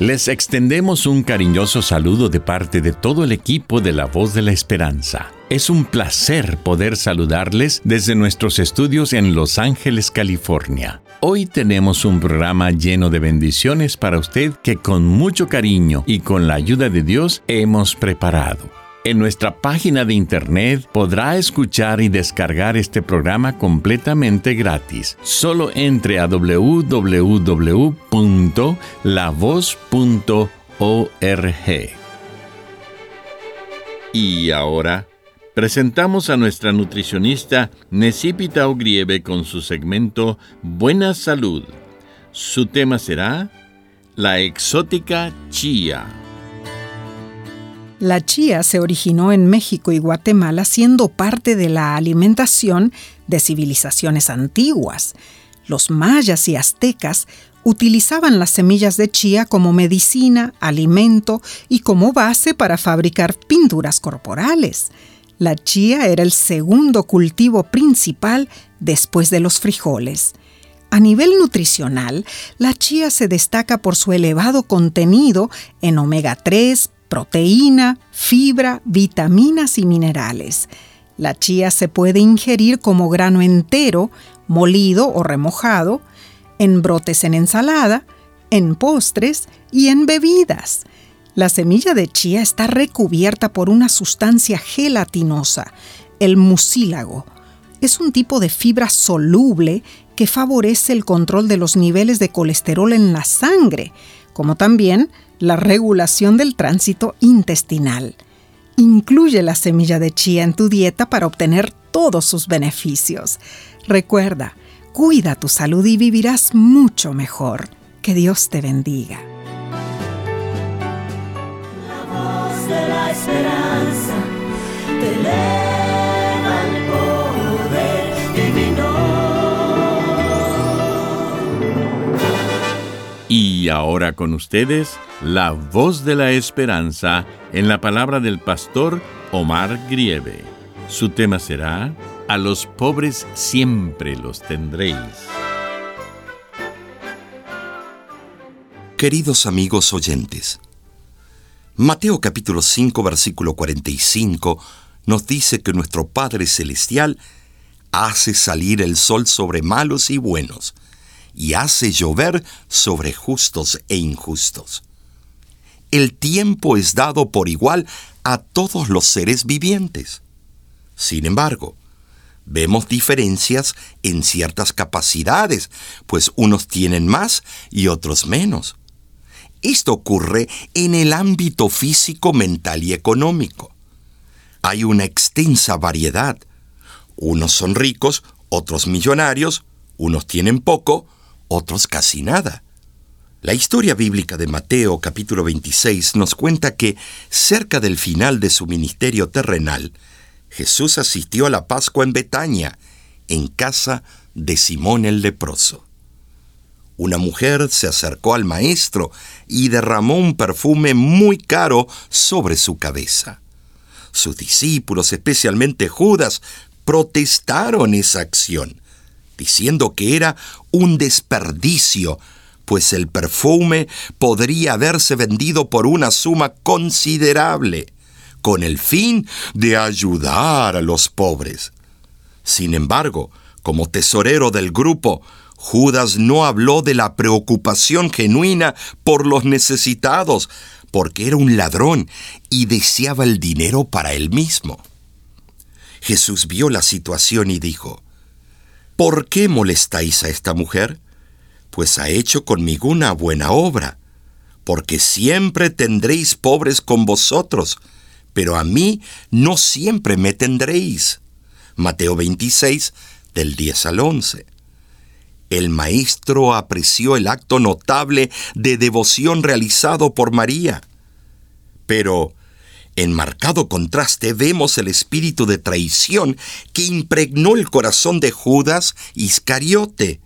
Les extendemos un cariñoso saludo de parte de todo el equipo de La Voz de la Esperanza. Es un placer poder saludarles desde nuestros estudios en Los Ángeles, California. Hoy tenemos un programa lleno de bendiciones para usted que con mucho cariño y con la ayuda de Dios hemos preparado. En nuestra página de internet podrá escuchar y descargar este programa completamente gratis. Solo entre a www.lavoz.org. Y ahora presentamos a nuestra nutricionista Necipita Ogrieve con su segmento Buena Salud. Su tema será La exótica chía. La chía se originó en México y Guatemala siendo parte de la alimentación de civilizaciones antiguas. Los mayas y aztecas utilizaban las semillas de chía como medicina, alimento y como base para fabricar pinturas corporales. La chía era el segundo cultivo principal después de los frijoles. A nivel nutricional, la chía se destaca por su elevado contenido en omega 3, proteína, fibra, vitaminas y minerales. La chía se puede ingerir como grano entero, molido o remojado, en brotes en ensalada, en postres y en bebidas. La semilla de chía está recubierta por una sustancia gelatinosa, el mucílago. Es un tipo de fibra soluble que favorece el control de los niveles de colesterol en la sangre, como también la regulación del tránsito intestinal. Incluye la semilla de chía en tu dieta para obtener todos sus beneficios. Recuerda, cuida tu salud y vivirás mucho mejor. Que Dios te bendiga. Ahora con ustedes, la voz de la esperanza en la palabra del pastor Omar Grieve. Su tema será, A los pobres siempre los tendréis. Queridos amigos oyentes, Mateo capítulo 5 versículo 45 nos dice que nuestro Padre Celestial hace salir el sol sobre malos y buenos y hace llover sobre justos e injustos. El tiempo es dado por igual a todos los seres vivientes. Sin embargo, vemos diferencias en ciertas capacidades, pues unos tienen más y otros menos. Esto ocurre en el ámbito físico, mental y económico. Hay una extensa variedad. Unos son ricos, otros millonarios, unos tienen poco, otros casi nada. La historia bíblica de Mateo capítulo 26 nos cuenta que, cerca del final de su ministerio terrenal, Jesús asistió a la Pascua en Betania, en casa de Simón el leproso. Una mujer se acercó al maestro y derramó un perfume muy caro sobre su cabeza. Sus discípulos, especialmente Judas, protestaron esa acción diciendo que era un desperdicio, pues el perfume podría haberse vendido por una suma considerable, con el fin de ayudar a los pobres. Sin embargo, como tesorero del grupo, Judas no habló de la preocupación genuina por los necesitados, porque era un ladrón y deseaba el dinero para él mismo. Jesús vio la situación y dijo, ¿Por qué molestáis a esta mujer? Pues ha hecho conmigo una buena obra, porque siempre tendréis pobres con vosotros, pero a mí no siempre me tendréis. Mateo 26, del 10 al 11. el maestro apreció el acto notable de devoción realizado por María. Pero, en marcado contraste vemos el espíritu de traición que impregnó el corazón de Judas Iscariote,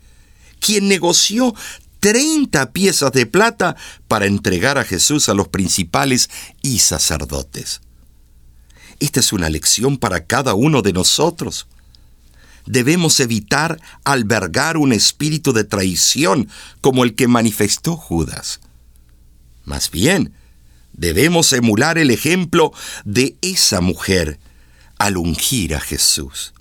quien negoció 30 piezas de plata para entregar a Jesús a los principales y sacerdotes. Esta es una lección para cada uno de nosotros debemos evitar albergar un espíritu de traición como el que manifestó Judas. Más bien, debemos emular el ejemplo de esa mujer al ungir a Jesús.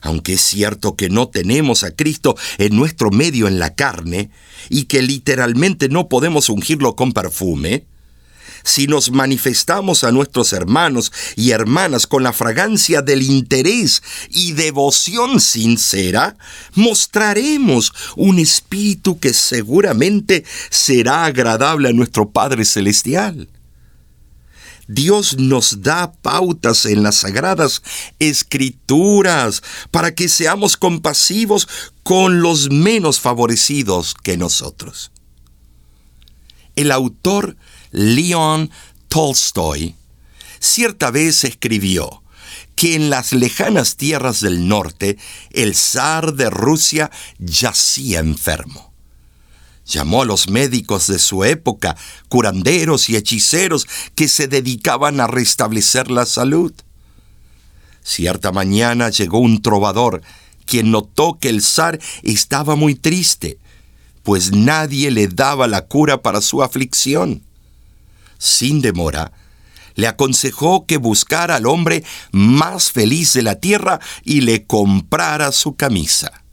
Aunque es cierto que no tenemos a Cristo en nuestro medio en la carne y que literalmente no podemos ungirlo con perfume, si nos manifestamos a nuestros hermanos y hermanas con la fragancia del interés y devoción sincera, mostraremos un espíritu que seguramente será agradable a nuestro Padre Celestial. Dios nos da pautas en las sagradas escrituras para que seamos compasivos con los menos favorecidos que nosotros. El autor Leon Tolstoy cierta vez escribió que en las lejanas tierras del norte el zar de Rusia yacía enfermo. Llamó a los médicos de su época, curanderos y hechiceros que se dedicaban a restablecer la salud. Cierta mañana llegó un trovador, quien notó que el zar estaba muy triste, pues nadie le daba la cura para su aflicción sin demora, le aconsejó que buscara al hombre más feliz de la tierra y le comprara su camisa.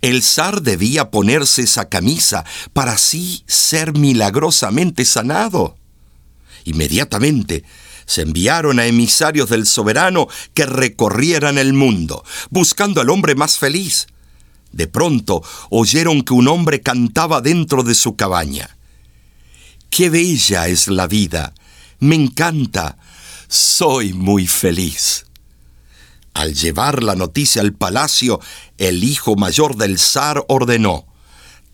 El zar debía ponerse esa camisa para así ser milagrosamente sanado. Inmediatamente se enviaron a emisarios del soberano que recorrieran el mundo, buscando al hombre más feliz. De pronto oyeron que un hombre cantaba dentro de su cabaña. Qué bella es la vida. Me encanta. Soy muy feliz. Al llevar la noticia al palacio, el hijo mayor del zar ordenó,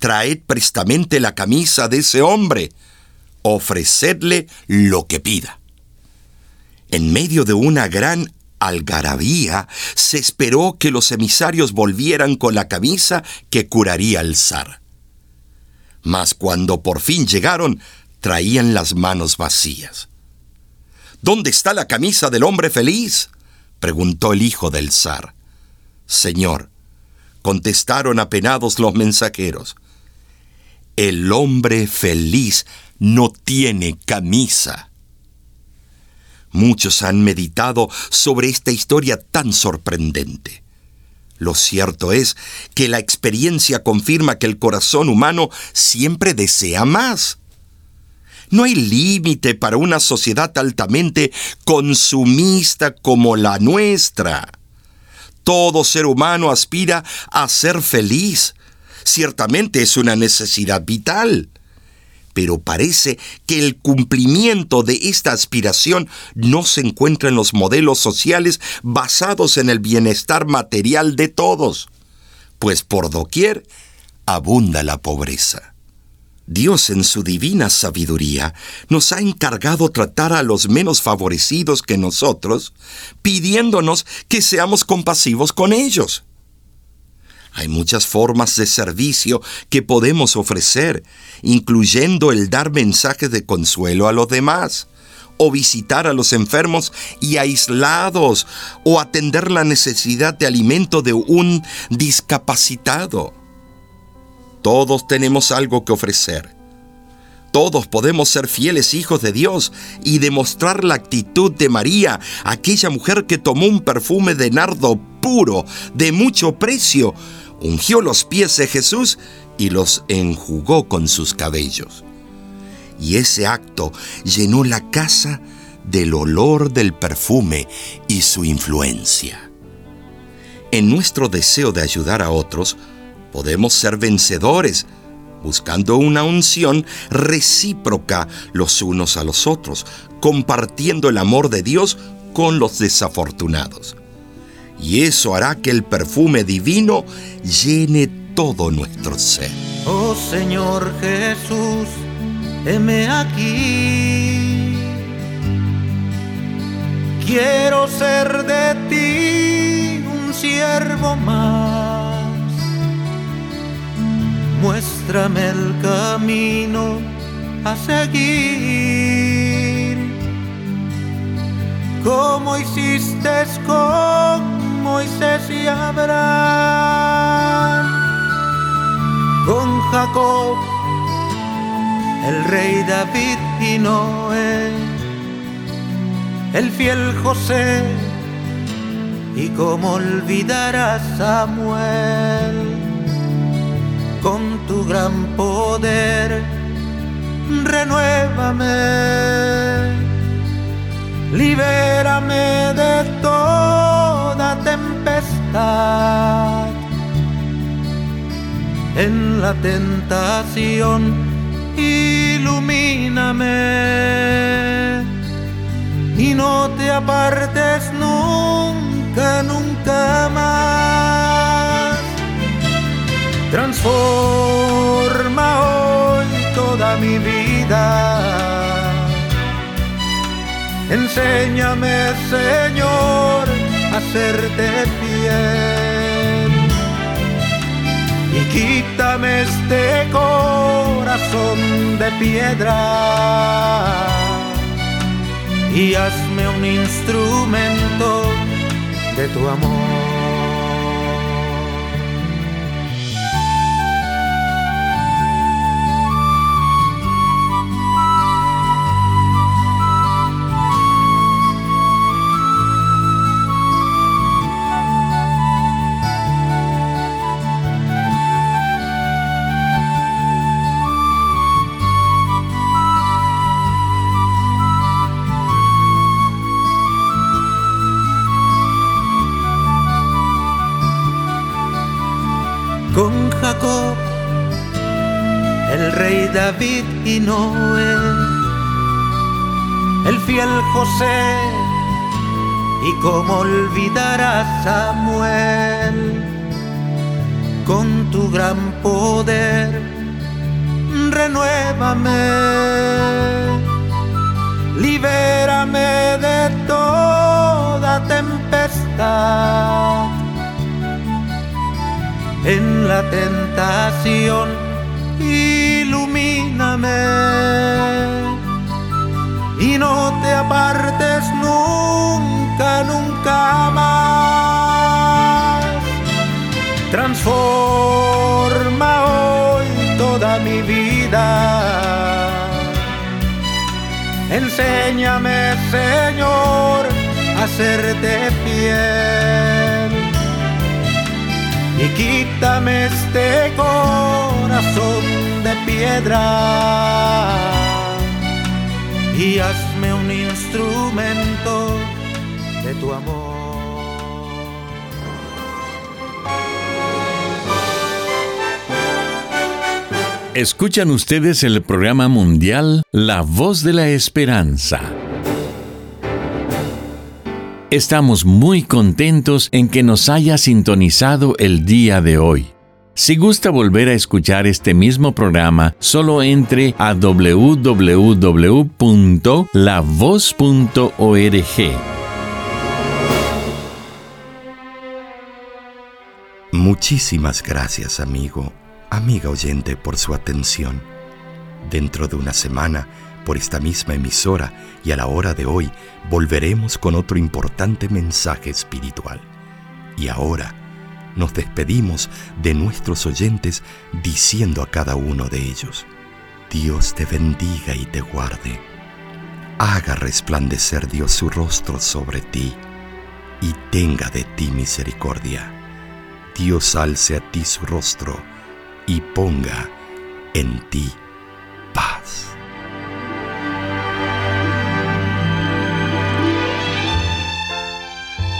Traed prestamente la camisa de ese hombre, ofrecedle lo que pida. En medio de una gran algarabía, se esperó que los emisarios volvieran con la camisa que curaría al zar. Mas cuando por fin llegaron, traían las manos vacías. ¿Dónde está la camisa del hombre feliz? preguntó el hijo del zar. Señor, contestaron apenados los mensajeros, el hombre feliz no tiene camisa. Muchos han meditado sobre esta historia tan sorprendente. Lo cierto es que la experiencia confirma que el corazón humano siempre desea más. No hay límite para una sociedad altamente consumista como la nuestra. Todo ser humano aspira a ser feliz. Ciertamente es una necesidad vital. Pero parece que el cumplimiento de esta aspiración no se encuentra en los modelos sociales basados en el bienestar material de todos, pues por doquier abunda la pobreza. Dios en su divina sabiduría nos ha encargado tratar a los menos favorecidos que nosotros, pidiéndonos que seamos compasivos con ellos. Hay muchas formas de servicio que podemos ofrecer, incluyendo el dar mensajes de consuelo a los demás, o visitar a los enfermos y aislados, o atender la necesidad de alimento de un discapacitado. Todos tenemos algo que ofrecer. Todos podemos ser fieles hijos de Dios y demostrar la actitud de María, aquella mujer que tomó un perfume de nardo puro, de mucho precio, ungió los pies de Jesús y los enjugó con sus cabellos. Y ese acto llenó la casa del olor del perfume y su influencia. En nuestro deseo de ayudar a otros, podemos ser vencedores buscando una unción recíproca los unos a los otros, compartiendo el amor de Dios con los desafortunados. Y eso hará que el perfume divino llene todo nuestro ser. Oh Señor Jesús, heme aquí. Quiero ser de ti un siervo más. Muéstrame el camino a seguir. Como hiciste con Moisés y Abraham, con Jacob, el rey David y Noé, el fiel José, y cómo olvidar a Samuel, con tu gran poder renuévame, libérame de toda tempestad. En la tentación, ilumíname y no te apartes nunca, nunca más. Transforma hoy toda mi vida Enséñame, Señor, a hacerte fiel. Y quítame este corazón de piedra. Y hazme un instrumento de tu amor. David y Noé, el fiel José, y cómo olvidar a Samuel, con tu gran poder, renuévame, libérame de toda tempestad. En la tentación, no te apartes nunca, nunca más. Transforma hoy toda mi vida. Enséñame, Señor, a hacerte fiel y quítame este corazón de piedra y un instrumento de tu amor. Escuchan ustedes el programa mundial La Voz de la Esperanza. Estamos muy contentos en que nos haya sintonizado el día de hoy. Si gusta volver a escuchar este mismo programa, solo entre a www.lavoz.org. Muchísimas gracias, amigo, amiga oyente, por su atención. Dentro de una semana, por esta misma emisora y a la hora de hoy volveremos con otro importante mensaje espiritual. Y ahora nos despedimos de nuestros oyentes diciendo a cada uno de ellos, Dios te bendiga y te guarde. Haga resplandecer Dios su rostro sobre ti y tenga de ti misericordia. Dios alce a ti su rostro y ponga en ti